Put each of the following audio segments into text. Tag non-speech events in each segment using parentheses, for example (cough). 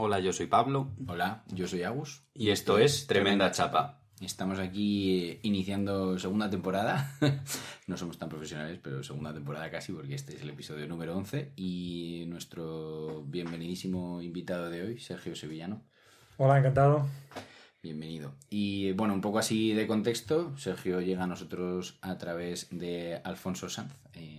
Hola, yo soy Pablo. Hola, yo soy Agus. Y esto es Tremenda Chapa. Estamos aquí eh, iniciando segunda temporada. (laughs) no somos tan profesionales, pero segunda temporada casi, porque este es el episodio número 11. Y nuestro bienvenidísimo invitado de hoy, Sergio Sevillano. Hola, encantado. Bienvenido. Y bueno, un poco así de contexto, Sergio llega a nosotros a través de Alfonso Sanz, eh,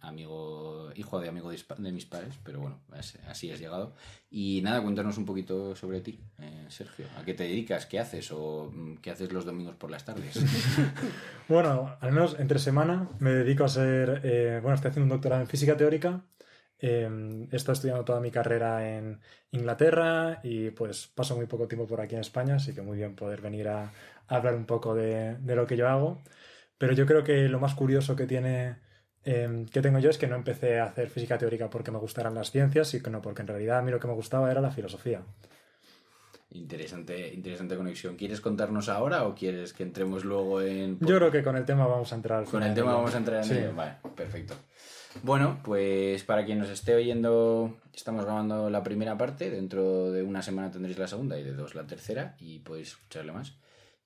amigo, hijo de amigo de, mis padres, pero bueno, así has llegado. Y nada, cuéntanos un poquito sobre ti, eh, Sergio. ¿A qué te dedicas? ¿Qué haces? ¿O mm, qué haces los domingos por las tardes? (laughs) bueno, al menos entre semana me dedico a ser, eh, bueno, estoy haciendo un doctorado en física teórica eh, he estado estudiando toda mi carrera en Inglaterra y pues paso muy poco tiempo por aquí en España, así que muy bien poder venir a, a hablar un poco de, de, lo que yo hago. Pero yo creo que lo más curioso que tiene eh, que tengo yo es que no empecé a hacer física teórica porque me gustaran las ciencias, sino porque en realidad a mí lo que me gustaba era la filosofía. Interesante, interesante conexión. ¿Quieres contarnos ahora o quieres que entremos luego en...? Yo creo que con el tema vamos a entrar. Con el tema vamos a entrar en sí. ello. Vale, perfecto. Bueno, pues para quien nos esté oyendo, estamos grabando la primera parte. Dentro de una semana tendréis la segunda y de dos la tercera y podéis escucharle más.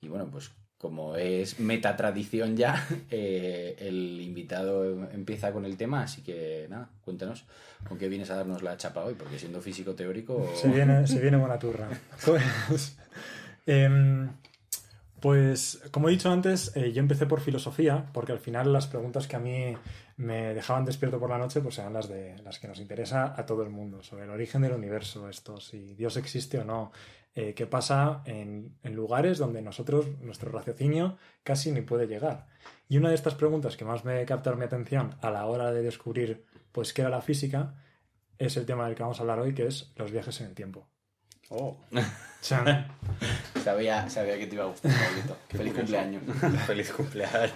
Y bueno, pues como es meta tradición ya, (laughs) eh, el invitado empieza con el tema, así que nada, cuéntanos con qué vienes a darnos la chapa hoy, porque siendo físico teórico... Se viene, se viene buena turra. (laughs) Pues, eh, pues, como he dicho antes, eh, yo empecé por filosofía, porque al final las preguntas que a mí me dejaban despierto por la noche, pues eran las de las que nos interesa a todo el mundo, sobre el origen del universo, esto, si Dios existe o no, eh, qué pasa en, en, lugares donde nosotros, nuestro raciocinio, casi ni puede llegar. Y una de estas preguntas que más me captaron mi atención a la hora de descubrir, pues, qué era la física, es el tema del que vamos a hablar hoy, que es los viajes en el tiempo. Oh. (laughs) sabía, sabía que te iba a gustar. (laughs) Feliz cumpleaños. Feliz cumpleaños.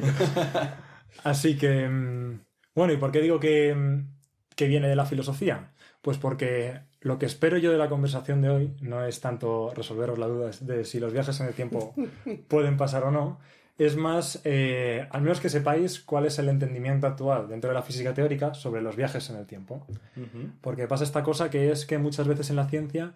(laughs) Así que, mm, bueno, ¿y por qué digo que, mm, que viene de la filosofía? Pues porque lo que espero yo de la conversación de hoy no es tanto resolveros la duda de si los viajes en el tiempo (laughs) pueden pasar o no, es más, eh, al menos que sepáis cuál es el entendimiento actual dentro de la física teórica sobre los viajes en el tiempo. Uh -huh. Porque pasa esta cosa que es que muchas veces en la ciencia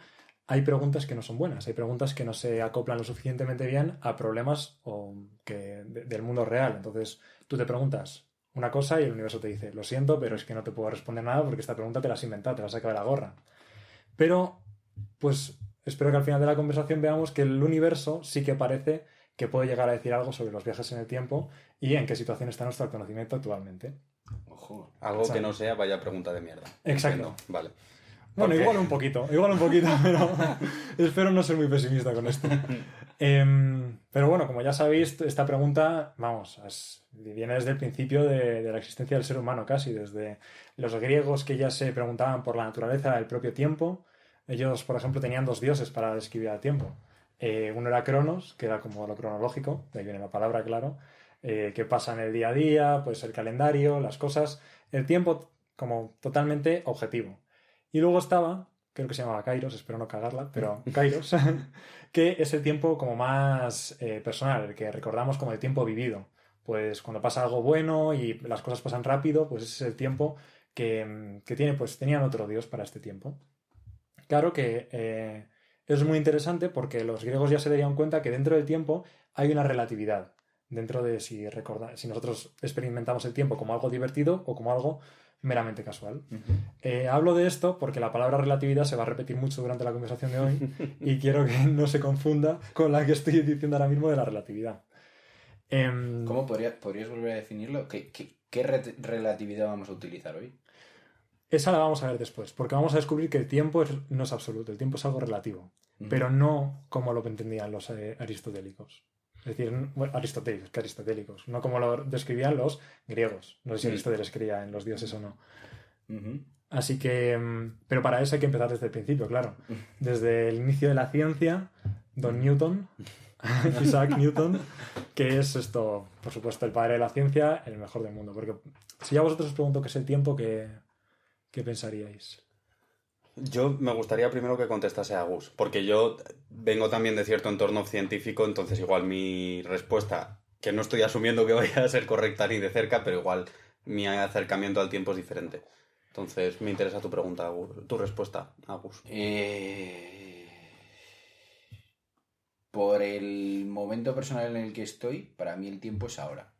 hay preguntas que no son buenas, hay preguntas que no se acoplan lo suficientemente bien a problemas o que, de, del mundo real. Entonces tú te preguntas una cosa y el universo te dice, lo siento, pero es que no te puedo responder nada porque esta pregunta te la has inventado, te la has sacado de la gorra. Pero, pues espero que al final de la conversación veamos que el universo sí que parece que puede llegar a decir algo sobre los viajes en el tiempo y en qué situación está nuestro conocimiento actualmente. Ojo, algo que no sea vaya pregunta de mierda. Exacto. Vale. Bueno, igual un poquito, igual un poquito, (laughs) pero espero no ser muy pesimista con esto. (laughs) eh, pero bueno, como ya sabéis, esta pregunta, vamos, es, viene desde el principio de, de, la existencia del ser humano casi, desde los griegos que ya se preguntaban por la naturaleza del propio tiempo. Ellos, por ejemplo, tenían dos dioses para describir el tiempo. Eh, uno era Cronos, que era como lo cronológico, de ahí viene la palabra, claro, eh, que pasa en el día a día, pues el calendario, las cosas, el tiempo como totalmente objetivo. Y luego estaba, creo que se llamaba Kairos, espero no cagarla, pero (laughs) Kairos, que es el tiempo como más eh, personal, el que recordamos como el tiempo vivido. Pues cuando pasa algo bueno y las cosas pasan rápido, pues ese es el tiempo que, que tiene, pues tenían otro dios para este tiempo. Claro que eh, es muy interesante porque los griegos ya se darían cuenta que dentro del tiempo hay una relatividad. Dentro de si, si nosotros experimentamos el tiempo como algo divertido o como algo meramente casual. Uh -huh. eh, hablo de esto porque la palabra relatividad se va a repetir mucho durante la conversación de hoy y (laughs) quiero que no se confunda con la que estoy diciendo ahora mismo de la relatividad. Eh, ¿Cómo podría, podrías volver a definirlo? ¿Qué, qué, qué re relatividad vamos a utilizar hoy? Esa la vamos a ver después, porque vamos a descubrir que el tiempo es, no es absoluto, el tiempo es algo relativo, uh -huh. pero no como lo entendían los eh, aristotélicos. Es decir, bueno, aristotélicos, que aristotélicos, no como lo describían los griegos. No sé si Aristóteles creía en los dioses o no. Uh -huh. Así que, pero para eso hay que empezar desde el principio, claro. (laughs) Desde el inicio de la ciencia, Don Newton, (laughs) Isaac Newton, que es esto, por supuesto, el padre de la ciencia, el mejor del mundo. Porque si ya vosotros os pregunto qué es el tiempo, ¿qué, qué pensaríais? Yo me gustaría primero que contestase a Gus, porque yo vengo también de cierto entorno científico, entonces igual mi respuesta, que no estoy asumiendo que (laughs) vaya a ser correcta ni de cerca, pero igual mi acercamiento al tiempo es diferente. Entonces me interesa tu pregunta, tu respuesta, Agus. Eh, por el momento personal en el que estoy, para mí el tiempo es ahora.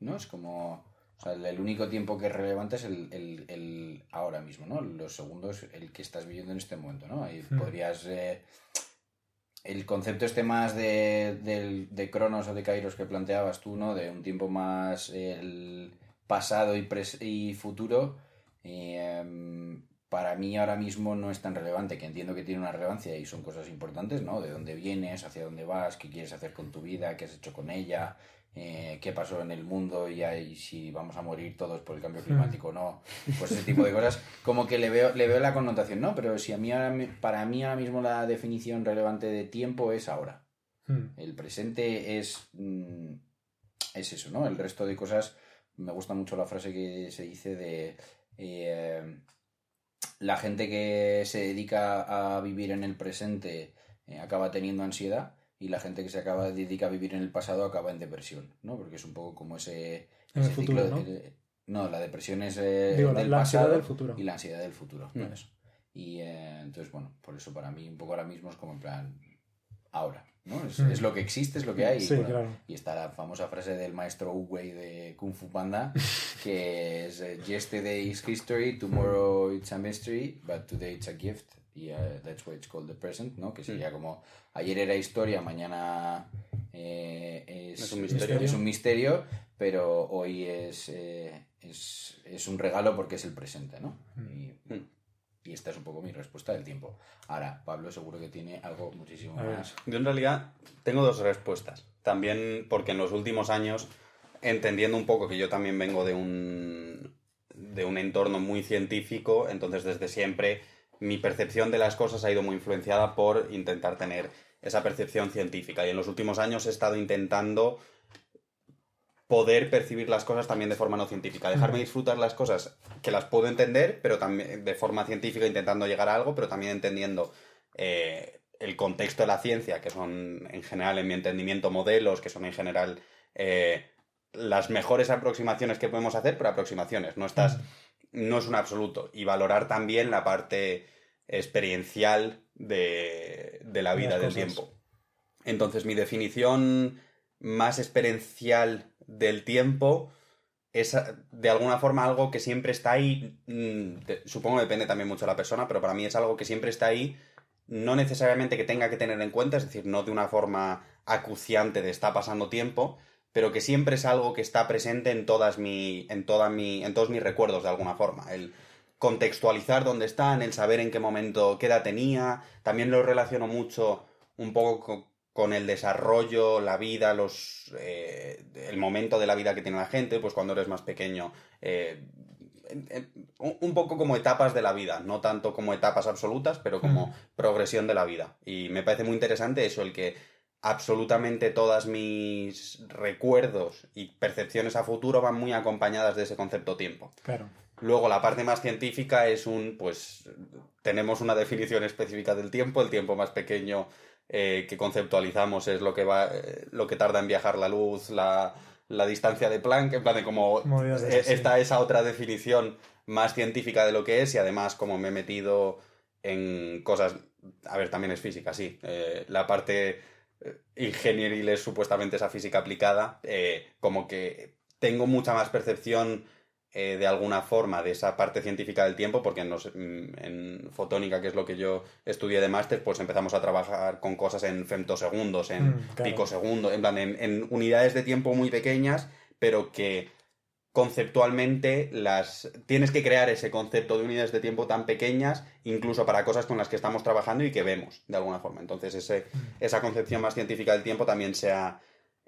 ¿No? Es como... O sea, el único tiempo que es relevante es el, el- el ahora mismo, ¿no? Los segundos, el que estás viviendo en este momento, ¿no? Ahí Mm. podrías... eh, el concepto este más de, de Cronos o de Kairos que planteabas tú, ¿no? De un tiempo más el pasado y, pres- y futuro, eh, para mí ahora mismo no es tan relevante, que entiendo que tiene una relevancia y son cosas importantes, ¿no? De dónde vienes, hacia dónde vas, qué quieres hacer con tu vida, qué has hecho con ella, eh, qué pasó en el mundo y, ahí si vamos a morir todos por el cambio climático o no, pues ese tipo de cosas, como que le veo, le veo la connotación, ¿no? Pero si a mí ahora, para mí ahora mismo la definición relevante de tiempo es ahora. Mm. El presente es, mm, es eso, ¿no? El resto de cosas, me gusta mucho la frase que se dice de eh, la gente que se dedica a vivir en el presente eh, acaba teniendo ansiedad y la gente que se acaba dedica a vivir en el pasado acaba en depresión, ¿no? Porque es un poco como ese, En el futuro, ¿no? eh, no, la depresión es eh, Digo, la, del la ansiedad pasado del futuro. y la ansiedad del futuro. Mm. Eso. Y eh, entonces, bueno, por eso para mí un poco ahora mismo es como en plan, ahora, ¿no? Es, Mm. es lo que existe, es lo que hay. Sí, y, bueno, claro. y está la famosa frase del maestro Uwei de Kung Fu Panda, (laughs) que es eh, Yesterday is history, tomorrow it's a mystery, but today it's a gift. Y eh, that's why it's called the present, ¿no? Que sería como ayer era historia, mañana eh, es, Es un misterio. es un misterio, pero hoy es, eh, es, es un regalo porque es el presente, ¿no? Y, Mm. y esta es un poco mi respuesta del tiempo. Ahora, Pablo seguro que tiene algo muchísimo más. Yo en realidad tengo dos respuestas. También porque en los últimos años, entendiendo un poco que yo también vengo de un, de un entorno muy científico, entonces desde siempre mi percepción de las cosas ha ido muy influenciada por intentar tener esa percepción científica. Y en los últimos años he estado intentando poder percibir las cosas también de forma no científica, dejarme disfrutar las cosas que las puedo entender, pero también de forma científica intentando llegar a algo, pero también entendiendo eh, el contexto de la ciencia, que son en general, en mi entendimiento, modelos, que son en general eh, las mejores aproximaciones que podemos hacer, pero aproximaciones, no estás, no es un absoluto. Y valorar también la parte experiencial de, de la vida, del tiempo. Entonces, mi definición más experiencial del tiempo es de alguna forma algo que siempre está ahí. mm, supongo que depende también mucho de la persona, pero para mí es algo que siempre está ahí, no necesariamente que tenga que tener en cuenta, es decir, no de una forma acuciante de está pasando tiempo, pero que siempre es algo que está presente en todas mi, en toda mi, en todos mis recuerdos de alguna forma. El contextualizar dónde están, el saber en qué momento, qué edad tenía, también lo relaciono mucho un poco co- con, el desarrollo, la vida, los eh, el momento de la vida que tiene la gente, pues cuando eres más pequeño, eh, un poco como etapas de la vida, no tanto como etapas absolutas, pero como Mm. progresión de la vida. Y me parece muy interesante eso, el que absolutamente todas mis recuerdos y percepciones a futuro van muy acompañadas de ese concepto tiempo. Claro. Luego la parte más científica es un, pues, tenemos una definición específica del tiempo, el tiempo más pequeño eh, que conceptualizamos es lo que va, eh, lo que tarda en viajar la luz, la, la distancia de Planck, en plan de como eh, sí. está esa otra definición más científica de lo que es y además como me he metido en cosas, a ver, también es física, sí, eh, la parte eh, ingenieril es supuestamente esa física aplicada, eh, como que tengo mucha más percepción eh, de alguna forma de esa parte científica del tiempo, porque en, los- mm, en fotónica, que es lo que yo estudié de máster, pues empezamos a trabajar con cosas en femtosegundos, en Mm, claro. picosegundos, en plan, en, en unidades de tiempo muy pequeñas, pero que conceptualmente las tienes que crear ese concepto de unidades de tiempo tan pequeñas incluso para cosas con las que estamos trabajando y que vemos de alguna forma. Entonces ese, esa concepción más científica del tiempo también se ha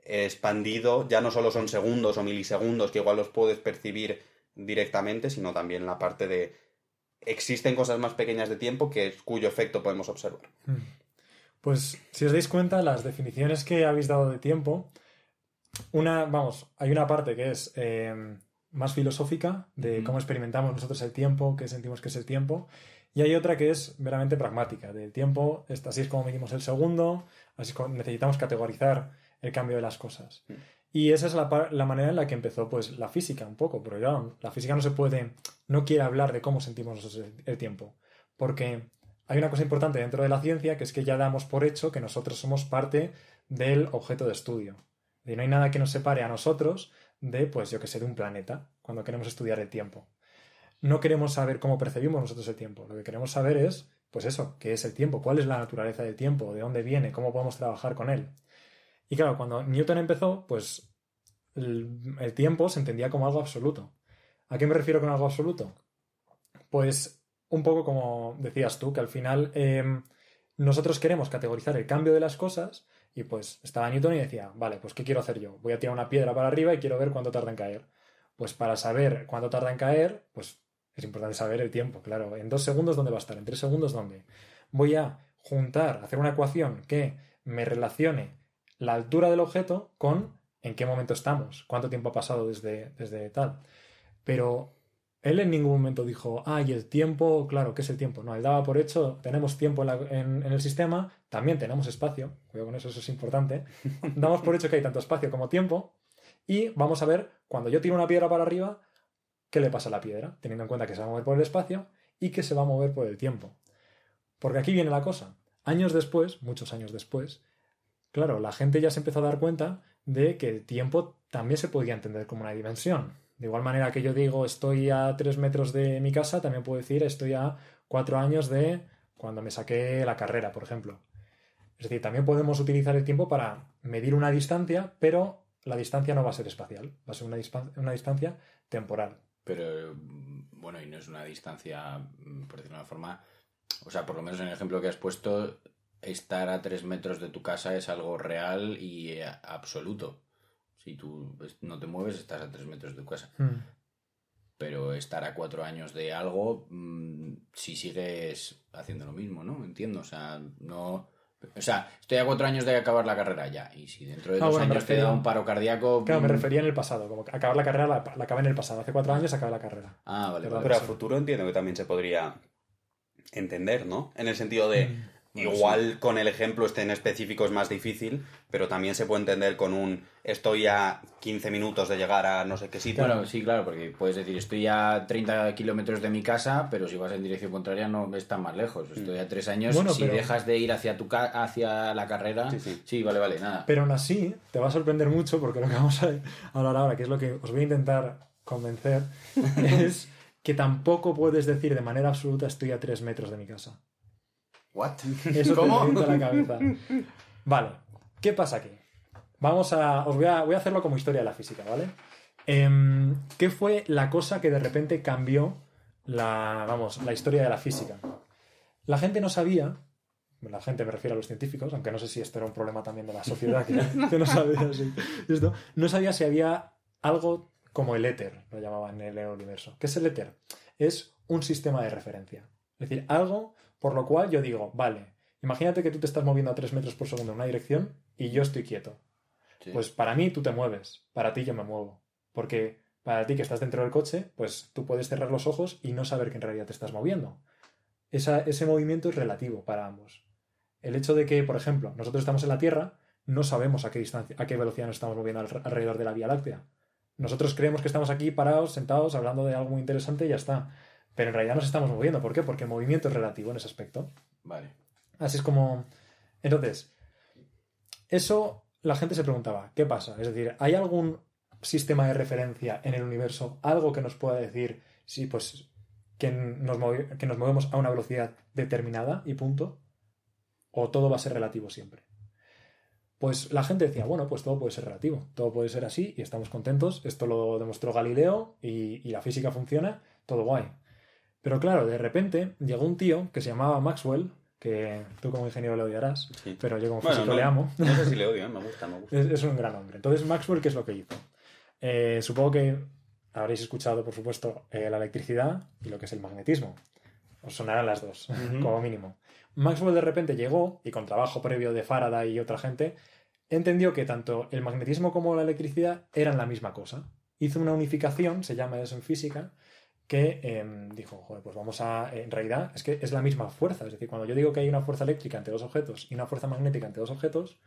expandido. Ya no solo son segundos o milisegundos que igual los puedes percibir directamente sino también la parte de existen cosas más pequeñas de tiempo que cuyo efecto podemos observar. Mm. Pues si os dais cuenta, las definiciones que habéis dado de tiempo, una, vamos, hay una parte que es eh, más filosófica, de cómo experimentamos nosotros el tiempo, qué sentimos que es el tiempo, y hay otra que es meramente pragmática, del tiempo, así es como medimos el segundo, así es como necesitamos categorizar el cambio de las cosas. Mm. Y esa es la, la manera en la que empezó pues la física un poco, pero claro, la física no se puede, no quiere hablar de cómo sentimos nosotros el, el tiempo, porque hay una cosa importante dentro de la ciencia que es que ya damos por hecho que nosotros somos parte del objeto de estudio. No hay nada que nos separe a nosotros de, pues yo que sé, de un planeta, cuando queremos estudiar el tiempo. No queremos saber cómo percibimos nosotros el tiempo. Lo que queremos saber es, pues eso, qué es el tiempo, cuál es la naturaleza del tiempo, de dónde viene, cómo podemos trabajar con él. Y claro, cuando Newton empezó, pues el, el tiempo se entendía como algo absoluto. ¿A qué me refiero con algo absoluto? Pues un poco como decías tú, que al final eh, nosotros queremos categorizar el cambio de las cosas y pues estaba Newton y decía, vale, pues ¿qué quiero hacer yo? Voy a tirar una piedra para arriba y quiero ver cuánto tarda en caer. Pues para saber cuánto tarda en caer, pues es importante saber el tiempo, claro. En dos segundos, ¿dónde va a estar? En tres segundos, ¿dónde? Voy a juntar, hacer una ecuación que me relacione la altura del objeto con en qué momento estamos, cuánto tiempo ha pasado desde, desde tal. Pero él en ningún momento dijo, ah, y el tiempo, claro, ¿qué es el tiempo? No, él daba por hecho, tenemos tiempo en, la, en, en, el sistema, también tenemos espacio, cuidado con eso, eso es importante. (laughs) Damos por hecho que hay tanto espacio como tiempo, y vamos a ver, cuando yo tiro una piedra para arriba, ¿qué le pasa a la piedra? Teniendo en cuenta que se va a mover por el espacio y que se va a mover por el tiempo. Porque aquí viene la cosa. Años después, muchos años después, claro, la gente ya se empezó a dar cuenta de que el tiempo también se podía entender como una dimensión. De igual manera que yo digo estoy a tres metros de mi casa, también puedo decir estoy a cuatro años de cuando me saqué la carrera, por ejemplo. Es decir, también podemos utilizar el tiempo para medir una distancia, pero la distancia no va a ser espacial, va a ser una, una distancia temporal. Pero, bueno, y no es una distancia, por decirlo de una forma, o sea, por lo menos en el ejemplo que has puesto, estar a tres metros de tu casa es algo real y absoluto. Si tú no te mueves, estás a tres metros de tu casa. Hmm. Pero estar a cuatro años de algo, mmm, si sigues haciendo lo mismo, ¿no? Entiendo, o sea, no... O sea, estoy a cuatro años de acabar la carrera ya. Y si dentro de Ah, dos bueno, años te refería- da un paro cardíaco... Claro, me mm, refería en el pasado, como acabar la carrera la, la acabé en el pasado. Hace cuatro años acabé la carrera. Ah, vale, Pero vale. Pero a futuro entiendo que también se podría entender, ¿no? En el sentido de, Mm. Bueno, igual con el ejemplo este en específico es más difícil, pero también se puede entender con un estoy a 15 minutos de llegar a no sé qué sitio. Bueno, sí, claro, porque puedes decir, estoy a 30 kilómetros de mi casa, pero si vas en dirección contraria no está más lejos. Estoy a tres años, Bueno, si pero- dejas de ir hacia tu ca- hacia la carrera, Sí, sí. vale, vale, nada. Pero aún así, te va a sorprender mucho porque lo que vamos a hablar ahora, que es lo que os voy a intentar convencer, (laughs) es que tampoco puedes decir de manera absoluta estoy a tres metros de mi casa. ¿What? (laughs) Eso ¿Cómo? te revienta la cabeza. (laughs) Vale, ¿qué pasa aquí? Vamos a. Os voy a, voy a hacerlo como historia de la física, ¿vale? Em, ¿Qué fue la cosa que de repente cambió la, vamos, la historia de la física? La gente no sabía, la gente me refiero a los científicos, aunque no sé si esto era un problema también de la sociedad, que, (laughs) que no sabía si esto, no sabía si había algo como el éter, lo llamaban en el universo. ¿Qué es el éter? Es un sistema de referencia. Es decir, algo por lo cual yo digo, vale, imagínate que tú te estás moviendo a 3 metros por segundo en una dirección y yo estoy quieto. Sí. Pues para mí tú te mueves, para ti yo me muevo. Porque para ti que estás dentro del coche, pues tú puedes cerrar los ojos y no saber que en realidad te estás moviendo. Esa- ese movimiento es relativo para ambos. El hecho de que, por ejemplo, nosotros estamos en la Tierra, no sabemos a qué distancia, a qué velocidad nos estamos moviendo al- alrededor de la Vía Láctea. Nosotros creemos que estamos aquí parados, sentados, hablando de algo muy interesante y ya está. Pero en realidad nos estamos moviendo. ¿Por qué? Porque el movimiento es relativo en ese aspecto. Vale. Así es como. Entonces, eso la gente se preguntaba, ¿qué pasa? Es decir, ¿hay algún sistema de referencia en el universo? Algo que nos pueda decir si, pues, que nos, que nos movemos a una velocidad determinada y punto? ¿O todo va a ser relativo siempre? Pues la gente decía, bueno, pues todo puede ser relativo, todo puede ser así y estamos contentos. Esto lo demostró Galileo y, y la física funciona, todo guay. Pero claro, de repente llegó un tío que se llamaba Maxwell, que tú como ingeniero le odiarás, Sí. pero yo como Bueno, físico no, le amo. No sé si le (laughs) odio, me gusta, me gusta. Es, es un gran hombre. Entonces, Maxwell, ¿qué es lo que hizo? Eh, supongo que habréis escuchado, por supuesto, eh, la electricidad y lo que es el magnetismo. Os sonarán las dos, como mínimo. Maxwell de repente llegó, y con trabajo previo de Faraday y otra gente, entendió que tanto el magnetismo como la electricidad eran la misma cosa. Hizo una unificación, se llama eso en física, que em, dijo, joder, pues vamos a... En realidad es que es la misma fuerza. Es decir, cuando yo digo que hay una fuerza eléctrica entre dos objetos y una fuerza magnética entre dos objetos,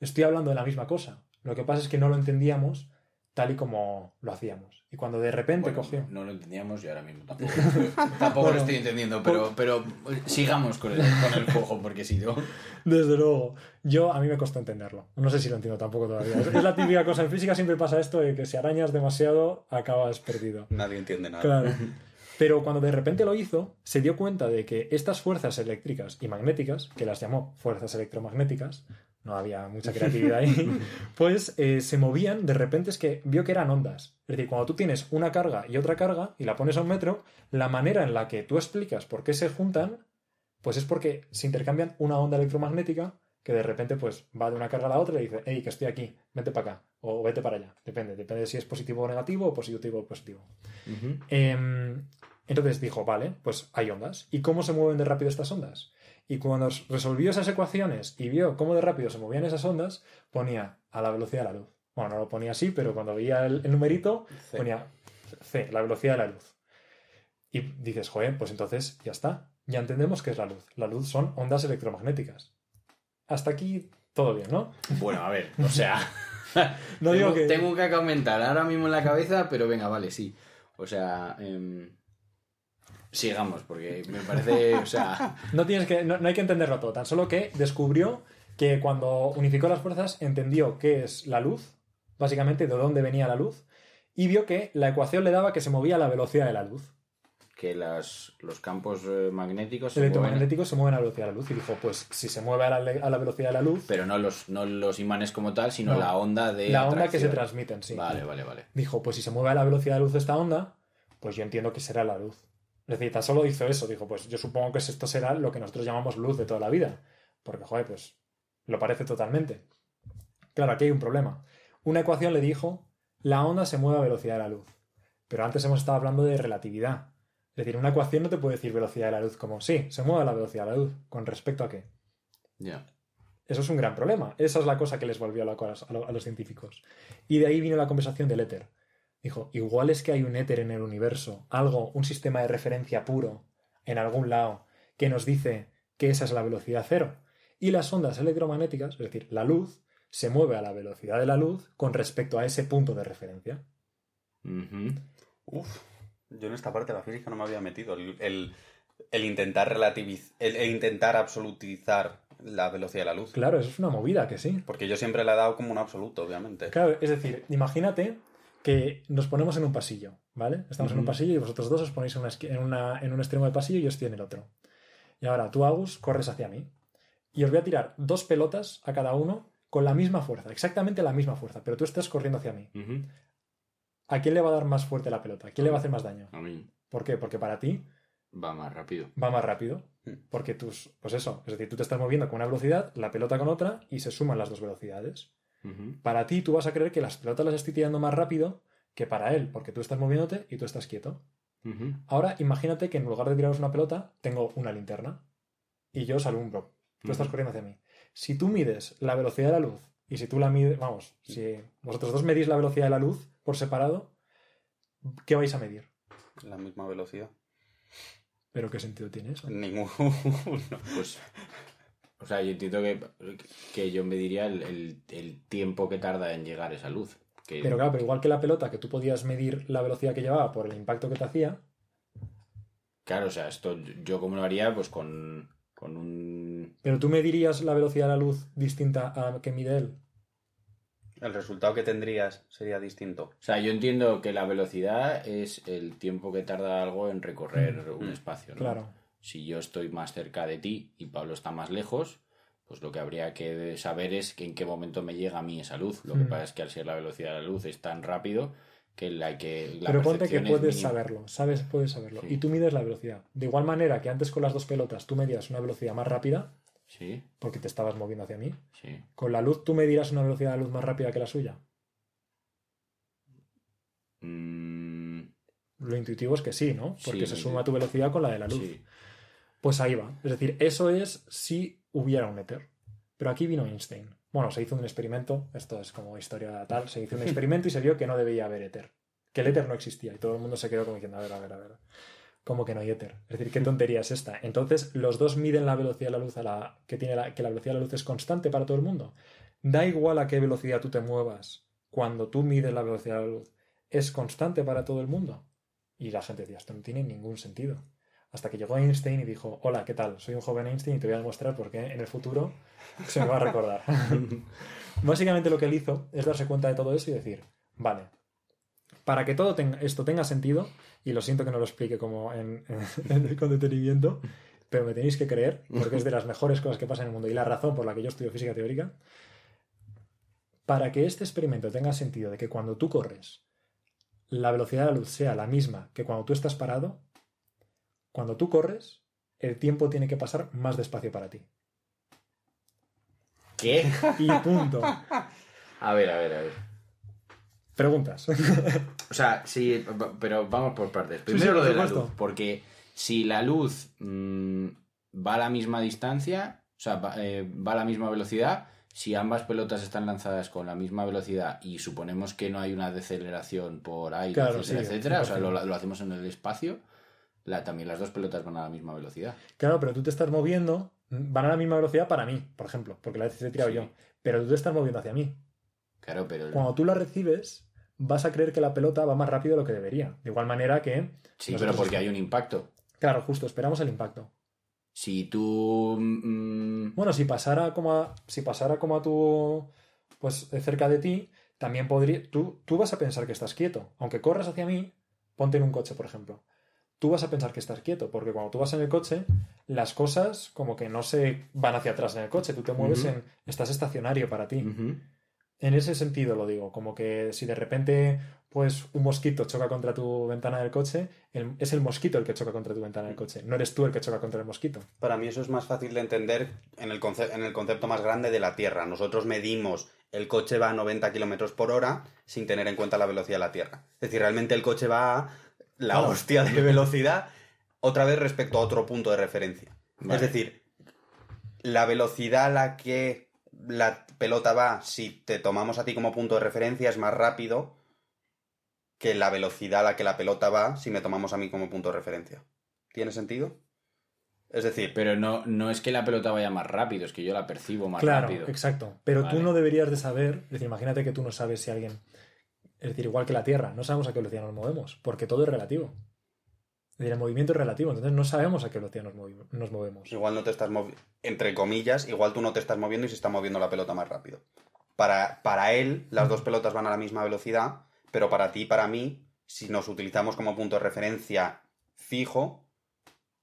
estoy hablando de la misma cosa. Lo que pasa es que no lo entendíamos tal y como lo hacíamos. Y cuando de repente Bueno, cogió... No lo entendíamos y ahora mismo tampoco. (laughs) tampoco Bueno, lo estoy entendiendo, pero, pero sigamos con el, con el juego, porque si no. (laughs) Desde luego. Yo, a mí me costó entenderlo. No sé si lo entiendo tampoco todavía. Es es la típica cosa. En física siempre pasa esto de que si arañas demasiado, acabas perdido. Nadie entiende nada. Claro. (laughs) Pero cuando de repente lo hizo, se dio cuenta de que estas fuerzas eléctricas y magnéticas, que las llamó fuerzas electromagnéticas, no había mucha (laughs) creatividad ahí, pues eh, se movían, de repente es que vio que eran ondas. Es decir, cuando tú tienes una carga y otra carga y la pones a un metro, la manera en la que tú explicas por qué se juntan, pues es porque se intercambian una onda electromagnética que de repente pues va de una carga a la otra y dice, hey, que estoy aquí, vete para acá, o vete para allá. Depende, depende de si es positivo o negativo o positivo o positivo. Em, entonces dijo, vale, pues hay ondas. ¿Y cómo se mueven de rápido estas ondas? Y cuando resolvió esas ecuaciones y vio cómo de rápido se movían esas ondas, ponía a la velocidad de la luz. Bueno, no lo ponía así, pero cuando veía el, el numerito, C. ponía C, la velocidad de la luz. Y dices, joder, pues entonces ya está. Ya entendemos qué es la luz. La luz son ondas electromagnéticas. Hasta aquí todo bien, ¿no? Bueno, a ver, o sea. (laughs) No tengo, que... tengo que aumentar ahora mismo en la cabeza, pero venga, vale, sí. O sea. em, sigamos, porque me parece. O sea. (laughs) No, tienes que, no, no hay que entenderlo todo, tan solo que descubrió que cuando unificó las fuerzas entendió qué es la luz, básicamente de dónde venía la luz, y vio que la ecuación le daba que se movía a la velocidad de la luz. que las, los campos eh, magnéticos se Los mueven, electromagnéticos se mueven a la velocidad de la luz y dijo, pues si se mueve a la, a la velocidad de la luz, pero no los, no los imanes como tal, sino No. la onda de la onda que se transmiten, sí. Vale, vale, vale. Dijo, pues si se mueve a la velocidad de la luz esta onda, pues yo entiendo que será la luz. Es decir, tan solo hizo eso, dijo, pues yo supongo que esto será lo que nosotros llamamos luz de toda la vida. Porque, joder, pues lo parece totalmente. Claro, aquí hay un problema. Una ecuación le dijo, la onda se mueve a velocidad de la luz. Pero antes hemos estado hablando de relatividad. Es decir, una ecuación no te puede decir velocidad de la luz como, sí, se mueve a la velocidad de la luz. ¿Con respecto a qué? Ya. Eso es un gran problema. Esa es la cosa que les volvió a, a los científicos. Y de ahí vino la conversación del éter. Dijo, igual es que hay un éter en el universo, algo, un sistema de referencia puro, en algún lado, que nos dice que esa es la velocidad cero. Y las ondas electromagnéticas, es decir, la luz, se mueve a la velocidad de la luz con respecto a ese punto de referencia. Ujú. Uf, yo en esta parte de la física no me había metido. El, el- el intentar relativizar, el, el intentar absolutizar la velocidad de la luz. Claro, eso es una movida, que sí. Porque yo siempre le he dado como un absoluto, obviamente. Claro, es decir, imagínate que nos ponemos en un pasillo, ¿vale? Estamos en un pasillo y vosotros dos os ponéis en, una en, una- en un extremo del pasillo y yo estoy en el otro. Y ahora tú, Agus, corres hacia mí. Y os voy a tirar dos pelotas a cada uno con la misma fuerza, exactamente la misma fuerza, pero tú estás corriendo hacia mí. ¿A quién le va a dar más fuerte la pelota? ¿A quién le va a hacer más daño? A mí ¿Por qué? Porque para ti va más rápido. va más rápido. Mm. Porque tus, pues eso, es decir, tú te estás moviendo con una velocidad, la pelota con otra y se suman las dos velocidades. Para ti, tú vas a creer que las pelotas las estoy tirando más rápido que para él, porque tú estás moviéndote y tú estás quieto. Ahora, imagínate que en lugar de tiraros una pelota, tengo una linterna y yo os alumbro. Tú estás corriendo hacia mí. Si tú mides la velocidad de la luz y si tú la mides, vamos, si vosotros dos medís la velocidad de la luz por separado, ¿qué vais a medir? La misma velocidad. ¿Pero qué sentido tiene eso? Ninguno. (laughs) Pues. O sea, yo entiendo que, que yo me diría el, el- el tiempo que tarda en llegar esa luz. Que, Pero claro, pero igual que la pelota, que tú podías medir la velocidad que llevaba por el impacto que te hacía, Claro, o sea, esto yo como lo haría, pues con, con un. pero tú medirías la velocidad de la luz distinta a que mide él. El resultado que tendrías sería distinto. O sea, yo entiendo que la velocidad es el tiempo que tarda algo en recorrer un Mm. espacio. ¿no? Claro. Si yo estoy más cerca de ti y Pablo está más lejos, pues lo que habría que saber es que en qué momento me llega a mí esa luz. Lo que Mm. pasa es que al ser la velocidad de la luz es tan rápido que la que la Pero ponte que puedes saberlo, sabes, puedes saberlo. Sí. Y tú mides la velocidad. De igual manera que antes con las dos pelotas tú medías una velocidad más rápida, Sí, porque te estabas moviendo hacia mí. sí. Con la luz tú medirás una velocidad de la luz más rápida que la suya. Mm, Lo intuitivo es que sí, ¿no? Porque se suma tu velocidad con la de la luz. Pues ahí va. Es decir, eso es si hubiera un éter. Pero aquí vino Einstein. Bueno, se hizo un experimento, esto es como historia tal, se hizo un experimento y se vio que no debía haber éter. Que el éter no existía y todo el mundo se quedó como diciendo, a ver, a ver, a ver. ¿Cómo que no hay éter? Es decir, ¿qué tontería es esta? Entonces, los dos miden la velocidad de la luz a la que tiene la, que la velocidad de la luz es constante para todo el mundo. Da igual a qué velocidad tú te muevas cuando tú mides la velocidad de la luz, es constante para todo el mundo. Y la gente decía, esto no tiene ningún sentido. Hasta que llegó Einstein y dijo, hola, ¿qué tal? Soy un joven Einstein y te voy a demostrar por qué en el futuro se me va a recordar. (laughs) Básicamente lo que él hizo es darse cuenta de todo eso y decir, vale, para que todo tenga- esto tenga sentido, y lo siento que no lo explique como en, en- con detenimiento, pero me tenéis que creer, porque es de las mejores cosas que pasan en el mundo y la razón por la que yo estudio física teórica, para que este experimento tenga sentido de que cuando tú corres, la velocidad de la luz sea la misma que cuando tú estás parado, cuando tú corres, el tiempo tiene que pasar más despacio para ti. ¿Qué? Y punto. A ver, a ver, a ver. Preguntas. O sea, sí, pero vamos por partes. Primero sí, lo de la luz, porque si la luz mm, va a la misma distancia, o sea, va, eh, va a la misma velocidad, si ambas pelotas están lanzadas con la misma velocidad y suponemos que no hay una deceleración por aire, Claro, etcétera, sí, etcétera, o sea, 100%. lo, lo hacemos en el espacio, la, también las dos pelotas van a la misma velocidad. Claro, pero tú te estás moviendo, van a la misma velocidad para mí, por ejemplo, porque la he tirado Sí. yo. Pero tú te estás moviendo hacia mí. Claro, pero... el- Cuando tú la recibes, vas a creer que la pelota va más rápido de lo que debería. De igual manera que. Sí, pero porque hay un impacto. Claro, justo, esperamos el impacto. Si tú... mm, Bueno, si pasara como a, si pasara como a tu. Pues eh, cerca de ti, también podría. Tú, tú vas a pensar que estás quieto. Aunque corras hacia mí, ponte en un coche, por ejemplo. Tú vas a pensar que estás quieto, porque cuando tú vas en el coche, las cosas como que no se van hacia atrás en el coche. Tú te mueves en. Estás estacionario para ti. En ese sentido lo digo, como que si de repente pues un mosquito choca contra tu ventana del coche, el- es el mosquito el que choca contra tu ventana del coche, no eres tú el que choca contra el mosquito. Para mí eso es más fácil de entender en el, conce- en el concepto más grande de la Tierra. Nosotros medimos el coche va a 90 kilómetros por hora sin tener en cuenta la velocidad de la Tierra. Es decir, realmente el coche va a la Claro. hostia de (laughs) velocidad otra vez respecto a otro punto de referencia. Vale. Es decir, la velocidad a la que la pelota va, si te tomamos a ti como punto de referencia, es más rápido que la velocidad a la que la pelota va si me tomamos a mí como punto de referencia. ¿Tiene sentido? Es decir, Pero no, no es que la pelota vaya más rápido, es que yo la percibo más claro, rápido. exacto. Pero Vale. tú no deberías de saber, es decir, imagínate que tú no sabes si alguien, es decir, igual que la Tierra, no sabemos a qué velocidad nos movemos, porque todo es relativo. Es decir, el movimiento es relativo, entonces no sabemos a qué velocidad nos, movi- nos movemos. igual no te estás moviendo, entre comillas, igual tú no te estás moviendo y se está moviendo la pelota más rápido. Para, para él, las dos pelotas van a la misma velocidad, pero para ti y para mí, si nos utilizamos como punto de referencia fijo,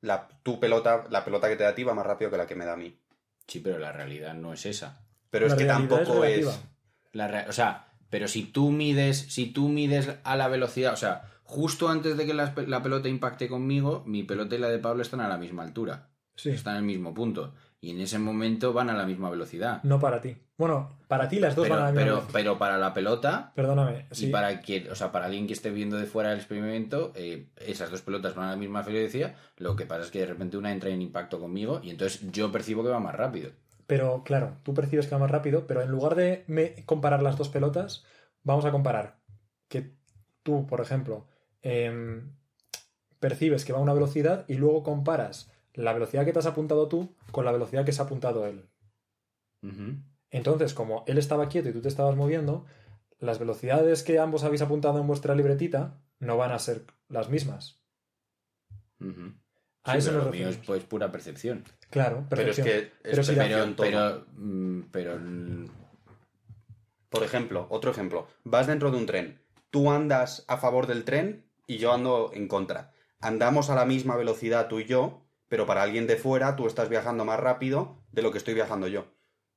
la, tu pelota, la pelota que te da a ti va más rápido que la que me da a mí. Sí, pero la realidad no es esa. Pero La es que tampoco es. La re- o sea, pero si tú mides, si tú mides a la velocidad, o sea, justo antes de que la, la pelota impacte conmigo, mi pelota y la de Pablo están a la misma altura. Sí, Están en el mismo punto. Y en ese momento van a la misma velocidad. no para ti. Bueno, para ti las dos Pero, van a la misma pero, velocidad. pero para la pelota, Perdóname. y sí. para quien, o sea, para alguien que esté viendo de fuera el experimento, eh, esas dos pelotas van a la misma velocidad. Lo que pasa es que de repente una entra en impacto conmigo y entonces yo percibo que va más rápido. Pero claro, tú percibes que va más rápido, pero en lugar de me- comparar las dos pelotas, vamos a comparar que tú, por ejemplo, em, percibes que va a una velocidad y luego comparas la velocidad que te has apuntado tú con la velocidad que se ha apuntado él. Entonces, como él estaba quieto y tú te estabas moviendo, las velocidades que ambos habéis apuntado en vuestra libretita no van a ser las mismas. A Sí, eso pero nos lo mío es pues pura percepción. Claro, pero es que es Pero si todo. pero, mm, pero, mm, Por ejemplo, otro ejemplo. Vas dentro de un tren. Tú andas a favor del tren y yo ando en contra. Andamos a la misma velocidad tú y yo, pero para alguien de fuera tú estás viajando más rápido de lo que estoy viajando yo.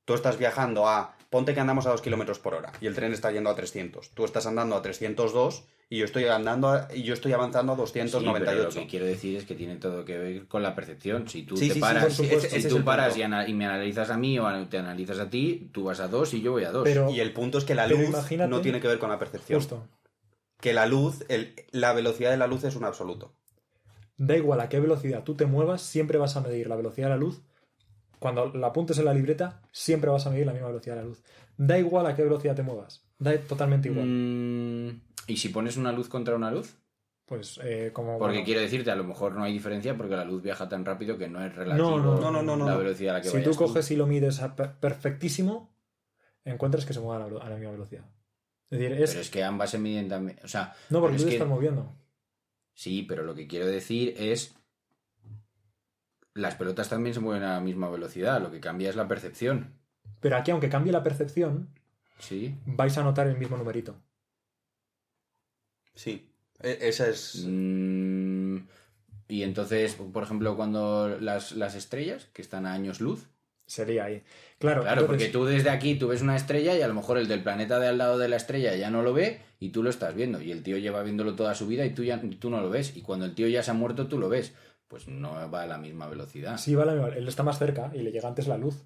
Tú estás viajando a... Ponte que andamos a 2 kilómetros por hora y el tren está yendo a 300. Tú estás andando a 302 y yo estoy andando a- y yo estoy avanzando a sí, pero 298. lo que quiero decir es que tiene todo que ver con la percepción. Si tú Sí, te sí, sí, paras, por supuesto. si Ese es tú el paras punto. y, me analizas a mí o te analizas a ti, tú vas a dos y yo voy a dos. Pero- Y el punto es que la luz no tiene que ver con la percepción. Justo. Que la luz, el- la velocidad de la luz es un absoluto. Da igual a qué velocidad tú te muevas, siempre vas a medir la velocidad de la luz. Cuando la apuntes en la libreta, siempre vas a medir la misma velocidad de la luz. Da igual a qué velocidad te muevas. Da totalmente igual. Mm, ¿Y si pones una luz contra una luz? Pues eh, como... Porque bueno, quiero decirte, a lo mejor no hay diferencia porque la luz viaja tan rápido que no es relativo No, no, no, no, no, la velocidad a la que si vayas tú coges y lo mides a perfectísimo, encuentras que se mueve a la, misma velocidad. Es decir, es... Pero es que ambas se miden también. O sea, No, porque tú es te que- estás moviendo. Sí, pero lo que quiero decir es. Las pelotas también se mueven a la misma velocidad, lo que cambia es la percepción. Pero aquí, aunque cambie la percepción, Sí. vais a notar el mismo numerito. Sí. E- esa es. Mm, y entonces, por ejemplo, cuando las, las estrellas, que están a años luz. Sería ahí. Claro, Claro, entonces- porque tú desde aquí tú ves una estrella y a lo mejor el del planeta de al lado de la estrella ya no lo ve y tú lo estás viendo. Y el tío lleva viéndolo toda su vida y tú, ya, tú no lo ves. Y cuando el tío ya se ha muerto, tú lo ves. Pues no va a la misma velocidad. Sí, vale, él está más cerca y le llega antes la luz.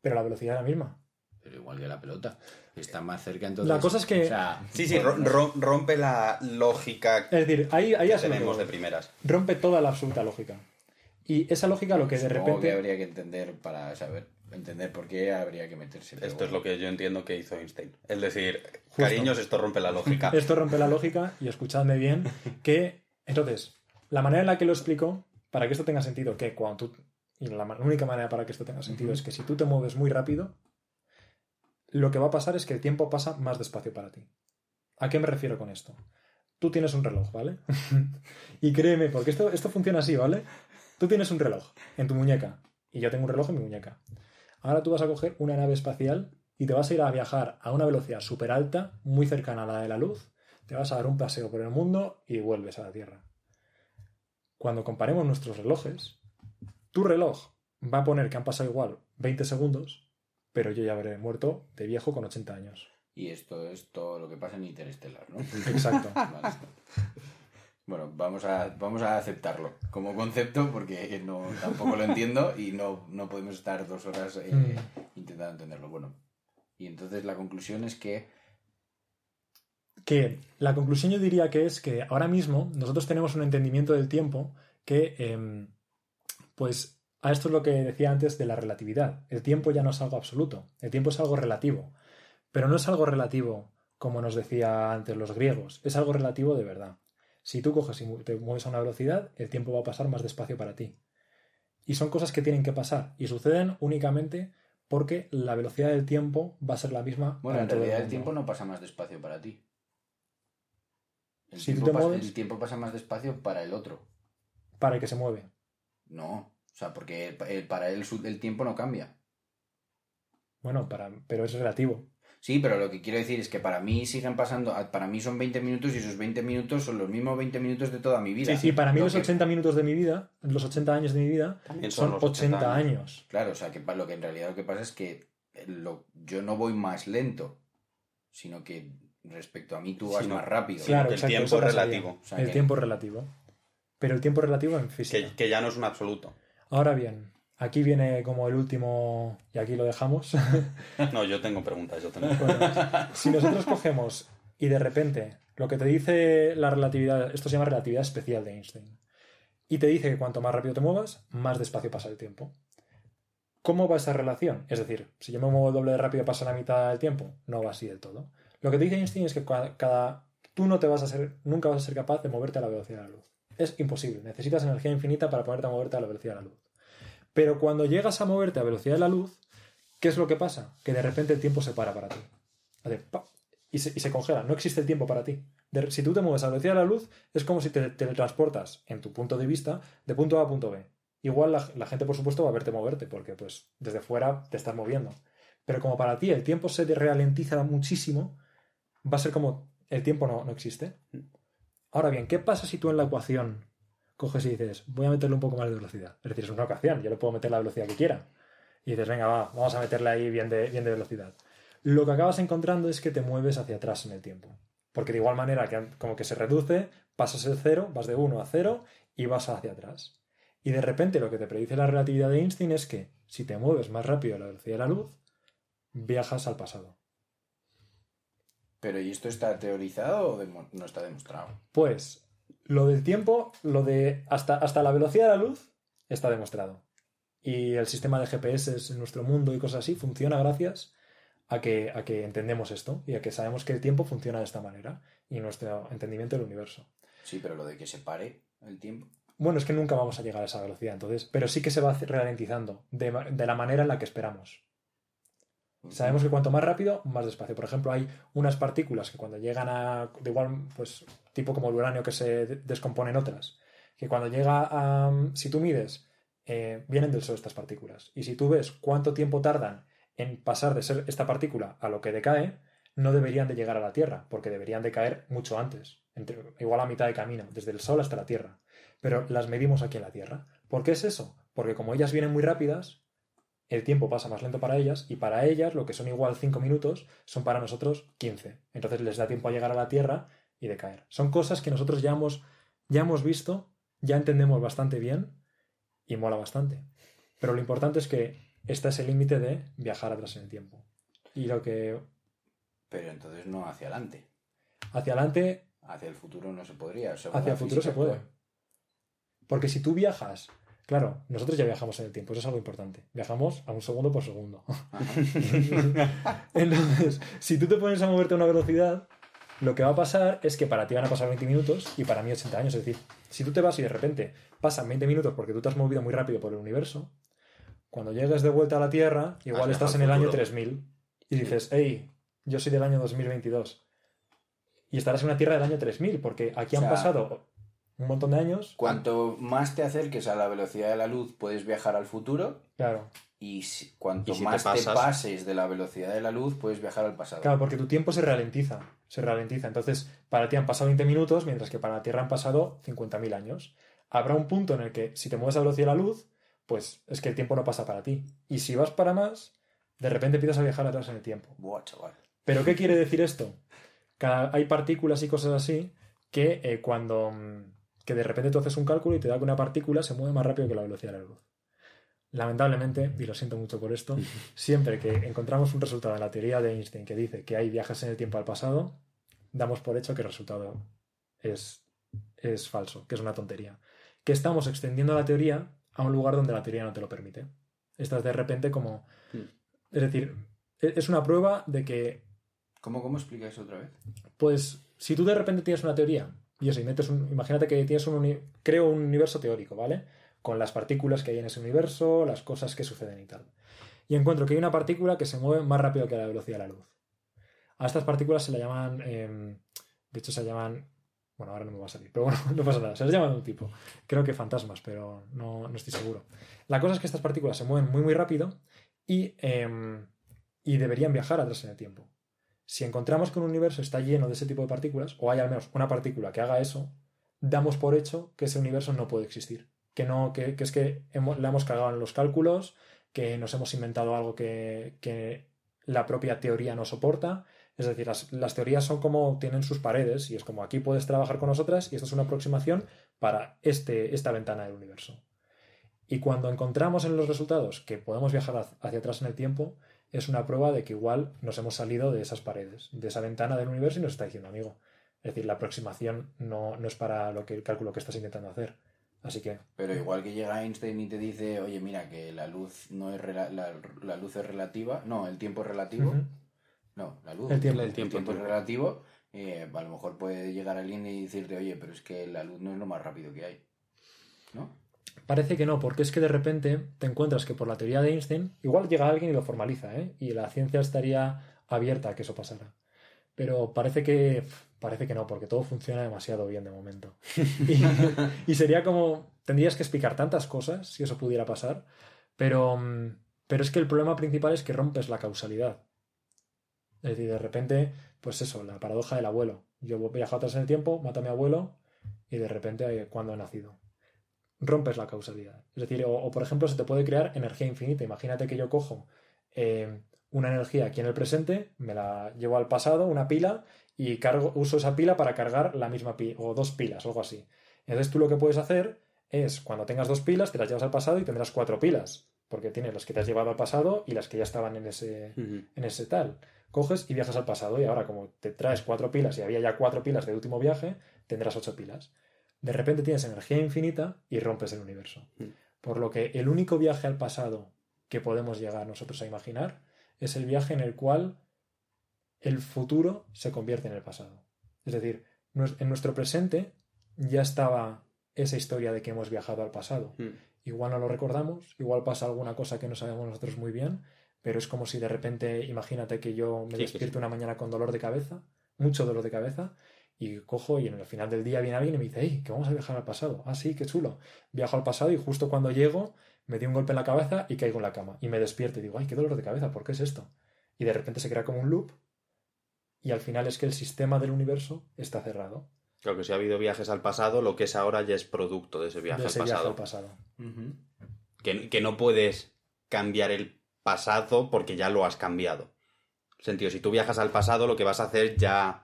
Pero la velocidad es la misma. Pero igual que la pelota. Está más cerca entonces. La cosa es que- o sea, Sí, sí, ro- ro- rompe la lógica Es decir, ahí, ahí que ya se lo tenemos de primeras. rompe toda la absoluta lógica. Y esa lógica lo que de supongo repente... que habría que entender para saber entender por qué habría que meterse. Esto es lo que yo entiendo que hizo Einstein. Es decir, Justo. cariños, esto rompe la lógica. (laughs) Esto rompe la lógica y escuchadme bien que... Entonces, la manera en la que lo explico, para que esto tenga sentido, que cuando tú... Y la única manera para que esto tenga sentido es que si tú te mueves muy rápido, lo que va a pasar es que el tiempo pasa más despacio para ti. ¿A qué me refiero con esto? Tú tienes un reloj, ¿vale? (laughs) y créeme, porque esto, esto funciona así, ¿vale? Tú tienes un reloj en tu muñeca y yo tengo un reloj en mi muñeca. Ahora tú vas a coger una nave espacial y te vas a ir a viajar a una velocidad súper alta, muy cercana a la de la luz, te vas a dar un paseo por el mundo y vuelves a la Tierra. Cuando comparemos nuestros relojes, tu reloj va a poner que han pasado igual 20 segundos, pero yo ya habré muerto de viejo con 80 años. Y esto es todo lo que pasa en Interestelar, ¿no? Exacto. (laughs) Vale. Bueno, vamos a, vamos a aceptarlo como concepto porque no, tampoco lo entiendo y no, no podemos estar dos horas eh, Mm. intentando entenderlo. Bueno, y entonces la conclusión es que que la conclusión yo diría que es que ahora mismo nosotros tenemos un entendimiento del tiempo que, em, pues, a esto es lo que decía antes de la relatividad. El tiempo ya no es algo absoluto, el tiempo es algo relativo, pero no es algo relativo como nos decía antes los griegos, es algo relativo de verdad. Si tú coges y te mueves a una velocidad, el tiempo va a pasar más despacio para ti. Y son cosas que tienen que pasar y suceden únicamente porque la velocidad del tiempo va a ser la misma. Bueno, para en todo realidad el tiempo no pasa más despacio para ti. El, Si tú tiempo, te pasa, mueves- el tiempo pasa más despacio para el otro. para el que se mueve. No, o sea, porque el- para él el tiempo no cambia. Bueno, para, pero es relativo. Sí, pero lo que quiero decir es que para mí siguen pasando, para mí son 20 minutos y esos 20 minutos son los mismos 20 minutos de toda mi vida. Y para mí Lo los que- 80 minutos de mi vida, los 80 años de mi vida, También son los 80 años. Claro, o sea, que lo que en realidad lo que pasa es que lo- yo no voy más lento, sino que respecto a mí tú vas más rápido. Claro, el tiempo relativo. O sea, el que- tiempo es relativo. Pero el tiempo es relativo en física. Que, que ya no es un absoluto. Ahora bien, aquí viene como el último, y aquí lo dejamos. (laughs) No, yo tengo preguntas, yo tengo. Bueno, si nosotros cogemos y de repente lo que te dice la relatividad, esto se llama relatividad especial de Einstein, y te dice que cuanto más rápido te muevas, más despacio pasa el tiempo. ¿Cómo va esa relación? Es decir, si yo me muevo el doble de rápido pasa la mitad del tiempo, no va así del todo. Lo que te dice Einstein es que cada, cada- tú no te vas a ser, nunca vas a ser capaz de moverte a la velocidad de la luz. Es imposible. Necesitas energía infinita para ponerte a moverte a la velocidad de la luz. Pero cuando llegas a moverte a velocidad de la luz, ¿qué es lo que pasa? Que de repente el tiempo se para para ti. Hace y, se, y se congela. No existe el tiempo para ti. De- si tú te mueves a velocidad de la luz, es como si te teletransportas, en tu punto de vista, de punto A a punto B. Igual la, la gente, por supuesto, va a verte moverte, porque pues desde fuera te estás moviendo. Pero como para ti el tiempo se ralentiza muchísimo, va a ser como el tiempo no, no existe. Ahora bien, ¿qué pasa si tú en la ecuación coges y dices, voy a meterle un poco más de velocidad? Es decir, es una ecuación, yo le puedo meter la velocidad que quiera. Y dices, venga, va, vamos a meterle ahí bien de, bien de velocidad. Lo que acabas encontrando es que te mueves hacia atrás en el tiempo. Porque de igual manera que como que se reduce, pasas el cero, vas de 1 a 0 y vas hacia atrás. Y de repente lo que te predice la relatividad de Einstein es que si te mueves más rápido a la velocidad de la luz, viajas al pasado. Pero ¿y esto está teorizado o no está demostrado? Pues lo del tiempo, lo de hasta, hasta la velocidad de la luz, está demostrado. Y el sistema de GPS en nuestro mundo y cosas así funciona gracias a que, a que entendemos esto y a que sabemos que el tiempo funciona de esta manera y nuestro entendimiento del universo. Sí, pero lo de que se pare el tiempo. Bueno, es que nunca vamos a llegar a esa velocidad, entonces, pero sí que se va ralentizando de, de la manera en la que esperamos. Sabemos que cuanto más rápido, más despacio. Por ejemplo, hay unas partículas que cuando llegan a. de igual, pues, tipo como el uranio que se de- descompone en otras. Que cuando llega a. Si tú mides, eh, vienen del Sol estas partículas. Y si tú ves cuánto tiempo tardan en pasar de ser esta partícula a lo que decae, no deberían de llegar a la Tierra, porque deberían de caer mucho antes, igual a mitad de camino, desde el Sol hasta la Tierra. Pero las medimos aquí en la Tierra. ¿Por qué es eso? Porque como ellas vienen muy rápidas, el tiempo pasa más lento para ellas y para ellas lo que son igual 5 minutos son para nosotros 15. Entonces les da tiempo a llegar a la Tierra y decaer. Son cosas que nosotros ya hemos, ya hemos visto, ya entendemos bastante bien y mola bastante. Pero lo importante es que este es el límite de viajar atrás en el tiempo. Y lo que Pero entonces no hacia adelante. hacia adelante, Hacia el futuro no se podría. hacia el futuro se puede. actual. Porque si tú viajas, claro, nosotros ya viajamos en el tiempo, eso es algo importante. Viajamos a un segundo por segundo. (laughs) Entonces, si tú te pones a moverte a una velocidad, lo que va a pasar es que para ti van a pasar 20 minutos y para mí 80 años. Es decir, si tú te vas y de repente pasan 20 minutos porque tú te has movido muy rápido por el universo, cuando llegues de vuelta a la Tierra, igual Has estás en el año futuro. 3000 y dices, hey, yo soy del año 2022. Y estarás en una Tierra del año 3000 porque aquí O han pasado un montón de años. Cuanto más te acerques a la velocidad de la luz, puedes viajar al futuro. Claro, Y si- cuanto Y si te más te, pasas- pases de la velocidad de la luz, puedes viajar al pasado. Claro, porque tu tiempo se ralentiza. Se ralentiza. Entonces, para ti han pasado 20 minutos, mientras que para la Tierra han pasado 50.000 años. Habrá un punto en el que, si te mueves a la velocidad de la luz, pues es que el tiempo no pasa para ti. Y si vas para más, de repente empiezas a viajar atrás en el tiempo. Buah, chaval. ¿Pero qué quiere decir esto? Cada- hay partículas y cosas así que eh, cuando. mm, que de repente tú haces un cálculo y te da que una partícula se mueve más rápido que la velocidad de la luz. Lamentablemente, y lo siento mucho por esto, (laughs) siempre que encontramos un resultado en la teoría de Einstein que dice que hay viajes en el tiempo al pasado, damos por hecho que el resultado es, es falso, que es una tontería. Que estamos extendiendo la teoría a un lugar donde la teoría no te lo permite. Estás de repente como... Es decir, e- es una prueba de que ¿Cómo, ¿Cómo explicas otra vez? pues si tú de repente tienes una teoría, y eso, y metes un, imagínate que tienes un, creo un universo teórico, ¿vale? Con las partículas que hay en ese universo, las cosas que suceden y tal. Y encuentro que hay una partícula que se mueve más rápido que la velocidad de la luz. A estas partículas se le llaman, em, de hecho se llaman, bueno, ahora no me va a salir, pero bueno, (laughs) no pasa nada, se les llama de un tipo. Creo que fantasmas, pero no, no estoy seguro. La cosa es que estas partículas se mueven muy, muy rápido y, em, y deberían viajar atrás en el tiempo. Si encontramos que un universo está lleno de ese tipo de partículas, o hay al menos una partícula que haga eso, damos por hecho que ese universo no puede existir. Que, no, que, es que hemos, le hemos cagado en los cálculos, que nos hemos inventado algo que, la propia teoría no soporta. Es decir, las, teorías son como tienen sus paredes y es como aquí puedes trabajar con nosotras y esto es una aproximación para este, esta ventana del universo. Y cuando encontramos en los resultados que podemos viajar hacia- hacia atrás en el tiempo, es una prueba de que igual nos hemos salido de esas paredes, de esa ventana del universo y nos está diciendo, amigo. Es decir, la aproximación no, no es para lo que el cálculo que estás intentando hacer. Así que, Pero igual que llega Einstein y te dice, oye, mira, que la luz no es la, la luz es relativa, no, el tiempo es relativo. No, la luz. El tiempo. El tiempo, es el tiempo. relativo. eh, a lo mejor puede llegar alguien y decirte, oye, pero es que la luz no es lo más rápido que hay. ¿No? parece que no, porque es que de repente te encuentras que por la teoría de Einstein, igual llega alguien y lo formaliza, ¿eh? y la ciencia estaría abierta a que eso pasara. Pero parece que parece que no, porque todo funciona demasiado bien de momento. (laughs) Y, y sería como tendrías que explicar tantas cosas si eso pudiera pasar, pero mm, pero es que el problema principal es que rompes la causalidad. Es decir, de repente, pues eso, la paradoja del abuelo. Yo viajo atrás en el tiempo, mato a mi abuelo y de repente, eh, ¿cuándo he nacido? Rompes la causalidad. Es decir, o, o, por ejemplo, se te puede crear energía infinita. Imagínate que yo cojo eh, una energía aquí en el presente, me la llevo al pasado, una pila, y cargo, uso esa pila para cargar la misma pila, o dos pilas, o algo así. Entonces tú lo que puedes hacer es, cuando tengas dos pilas, te las llevas al pasado y tendrás cuatro pilas, porque tienes las que te has llevado al pasado y las que ya estaban en ese, en ese tal. Coges y viajas al pasado y ahora como te traes cuatro pilas y había ya cuatro pilas del último viaje, tendrás ocho pilas. De repente tienes energía infinita y rompes el universo. Mm. Por lo que el único viaje al pasado que podemos llegar nosotros a imaginar es el viaje en el cual el futuro se convierte en el pasado. Es decir, en nuestro presente ya estaba esa historia de que hemos viajado al pasado. Mm. Igual no lo recordamos, igual pasa alguna cosa que no sabemos nosotros muy bien, pero es como si de repente, imagínate que yo me Sí, despierto sí. una mañana con dolor de cabeza, mucho dolor de cabeza, y cojo y en el final del día viene alguien y me dice, hey, que vamos a viajar al pasado. Ah, sí, qué chulo. Viajo al pasado y justo cuando llego me dio un golpe en la cabeza y caigo en la cama. Y me despierto y digo, ay, qué dolor de cabeza, ¿por qué es esto? Y de repente se crea como un loop y al final es que el sistema del universo está cerrado. Creo que si ha habido viajes al pasado, lo que es ahora ya es producto de ese viaje de al ese viaje pasado. al pasado. Ujú. Que, que no puedes cambiar el pasado porque ya lo has cambiado. En sentido, si tú viajas al pasado, lo que vas a hacer ya,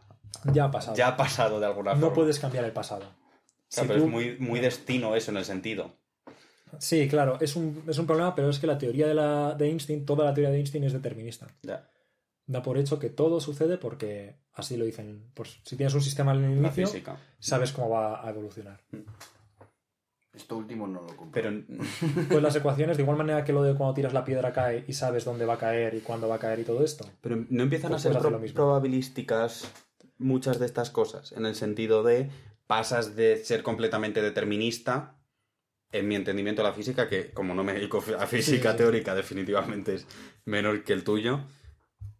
Ya ha pasado. ya ha pasado de alguna forma. no puedes cambiar el pasado. O sea, Si pero tú- es muy, muy destino eso en el sentido. Sí, claro, es un, es un problema, pero es que la teoría de, la, de Einstein, toda la teoría de Einstein es determinista. Ya. Da por hecho que todo sucede porque así lo dicen. Pues, si tienes un sistema al La inicio, física. sabes cómo va a evolucionar. Esto último no lo compro. Pero (laughs) Pues las ecuaciones, de igual manera que lo de cuando tiras la piedra cae y sabes dónde va a caer y cuándo va a caer y todo esto. Pero no empiezan Pues a ser puedes hacer pro- lo mismo. probabilísticas muchas de estas cosas, en el sentido de pasas de ser completamente determinista, en mi entendimiento de la física, que como no me dedico a física Sí, sí. teórica, definitivamente es menor que el tuyo,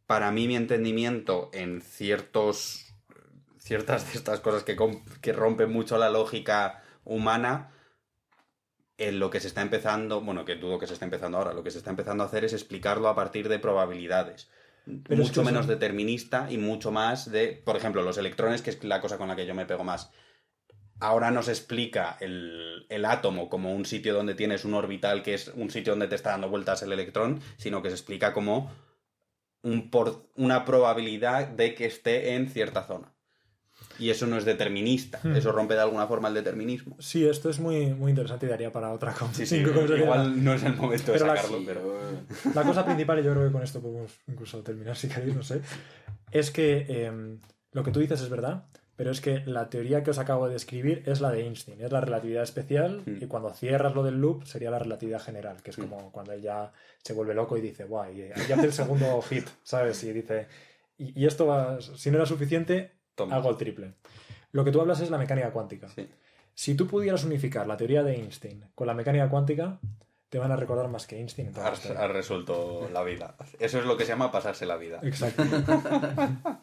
para mí mi entendimiento en ciertos ciertas de estas cosas que, rompen mucho la lógica humana, en lo que se está empezando, bueno, que dudo que se esté empezando ahora, lo que se está empezando a hacer es explicarlo a partir de probabilidades. Pero es mucho que menos determinista y mucho más de, por ejemplo, los electrones, que es la cosa con la que yo me pego más. Ahora no se explica el, el átomo como un sitio donde tienes un orbital que es un sitio donde te está dando vueltas el electrón, sino que se explica como un por- una probabilidad de que esté en cierta zona. Y eso no es determinista, Hmm. eso rompe de alguna forma el determinismo. Sí, esto es muy, muy interesante y daría para otra cosa. Sí, sí, igual no es el momento de Pero sacarlo, pero... pero- La cosa principal, y yo creo que con esto podemos incluso terminar si queréis, no sé, es que eh, lo que tú dices es verdad, pero es que la teoría que os acabo de escribir es la de Einstein, es la relatividad especial, Mm. y cuando cierras lo del loop sería la relatividad general, que es como cuando él ya se vuelve loco y dice, guay, y y hace el segundo (laughs) hit, ¿sabes? Y dice, y, y esto va, si no era suficiente, Toma. hago el triple. Lo que tú hablas es la mecánica cuántica. Sí. Si tú pudieras unificar la teoría de Einstein con la mecánica cuántica, te van a recordar más que Einstein. Has, has resuelto la vida. Eso es lo que se llama pasarse la vida. Exacto. (laughs)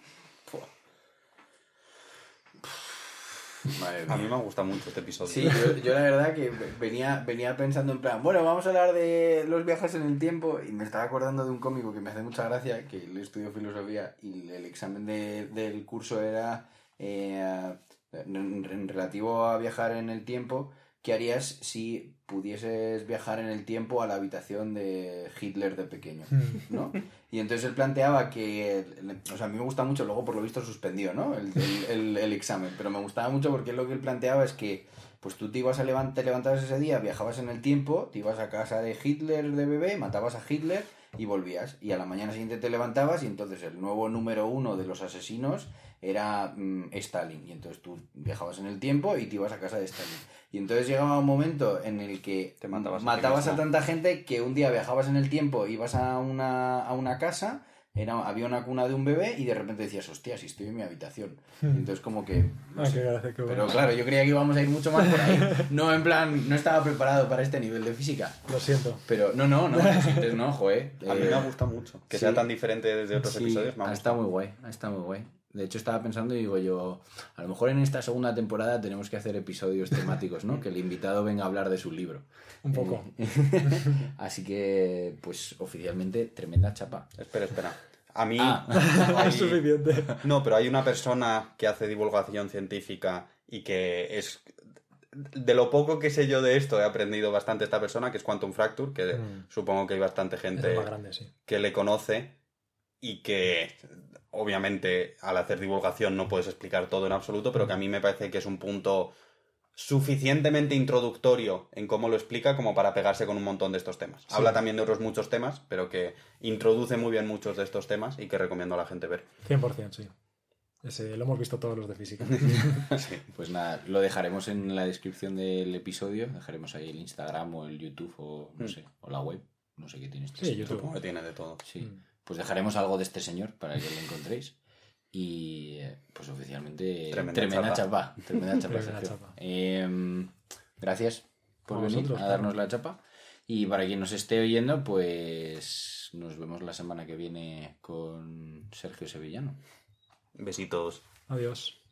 Madre A mí me gusta mucho este episodio. Sí, yo, yo la verdad que venía, venía pensando en plan, bueno, vamos a hablar de los viajes en el tiempo y me estaba acordando de un cómico que me hace mucha gracia, que él estudió filosofía y el examen de- del curso era eh, en, en relativo a viajar en el tiempo, ¿qué harías si pudieses viajar en el tiempo a la habitación de Hitler de pequeño? ¿no? Y entonces él planteaba que, o sea, a mí me gusta mucho, luego por lo visto suspendió, ¿no? El, el- el- el examen, pero me gustaba mucho porque lo que él planteaba es que, pues tú te ibas a levantar, te levantabas ese día, viajabas en el tiempo, te ibas a casa de Hitler de bebé, matabas a Hitler y volvías. Y a la mañana siguiente te levantabas y entonces el nuevo número uno de los asesinos era mm, Stalin. Y entonces tú viajabas en el tiempo y te ibas a casa de Stalin. Y entonces llegaba un momento en el que Te matabas a matabas tanta gente que un día viajabas en el tiempo, ibas a una, a una casa, era, había una cuna de un bebé y de repente decías, hostia, si estoy en mi habitación. Y entonces como que... no Ah, sé. qué gracia, qué Pero bueno. claro, yo creía que íbamos a ir mucho más por ahí. No, en plan, no estaba preparado para este nivel de física. Lo siento. Pero no, no, no, entonces no, joder. A mí Eh, me gusta mucho. Que sí. sea tan diferente desde otros sí, episodios. Me ha estado muy guay, estado muy guay. De hecho, estaba pensando y digo yo, a lo mejor en esta segunda temporada tenemos que hacer episodios temáticos, ¿no? Que el invitado venga a hablar de su libro. Un poco. Eh, (laughs) Así que, pues oficialmente, tremenda chapa. Espera, espera. A mí... Ah. (laughs) hay- Es (laughs) suficiente. No, pero hay una persona que hace divulgación científica y que es... De lo poco que sé yo de esto, he aprendido bastante esta persona, que es Quantum Fracture, que Mm. supongo que hay bastante gente grande, sí. que le conoce y que obviamente al hacer divulgación no puedes explicar todo en absoluto, pero que a mí me parece que es un punto suficientemente introductorio en cómo lo explica como para pegarse con un montón de estos temas. Sí. Habla también de otros muchos temas, pero que introduce muy bien muchos de estos temas y que recomiendo a la gente ver. 100%, sí. Ese, lo hemos visto todos los de física. (laughs) Sí. Pues nada, lo dejaremos en la descripción del episodio. Dejaremos ahí el Instagram o el YouTube o no Mm. sé, o la web. No sé qué tiene este Sí. YouTube. Supongo que tiene de todo. Sí. Mm. Pues dejaremos algo de este señor para que lo encontréis. Y eh, pues oficialmente Tremenda tremenda, chapa. chapa. Tremenda chapa, Tremenda Sergio. chapa. Em, gracias por venir vosotros, a darnos claro. la chapa. Y para quien nos esté oyendo, pues nos vemos la semana que viene con Sergio Sevillano. Besitos. Adiós.